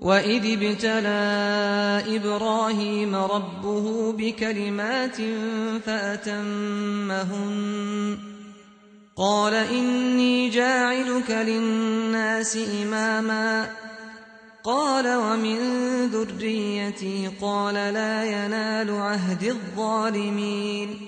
وإذ ابتلى إبراهيم ربه بكلمات فأتمهن قال إني جاعلك للناس إماما قال ومن ذريتي قال لا ينال عهد الظالمين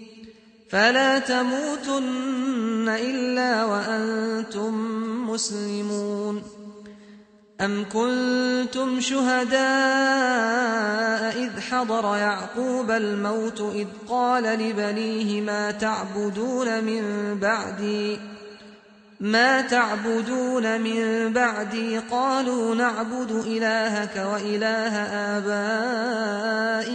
فلا تموتن إلا وأنتم مسلمون. أم كنتم شهداء إذ حضر يعقوب الموت إذ قال لبنيه ما تعبدون من بعدي؟ ما تعبدون من بعدي؟ قالوا نعبد إلهك وإله آبائك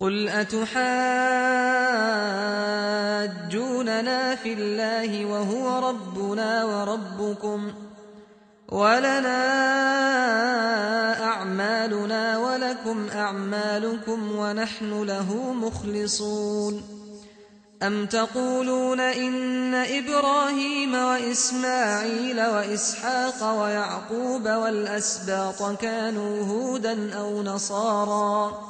قل أتحاجوننا في الله وهو ربنا وربكم ولنا أعمالنا ولكم أعمالكم ونحن له مخلصون أم تقولون إن إبراهيم وإسماعيل وإسحاق ويعقوب والأسباط كانوا هودا أو نصارا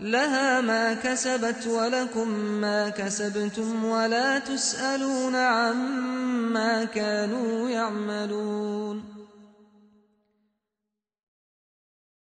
لها ما كسبت ولكم ما كسبتم ولا تسألون عما كانوا يعملون.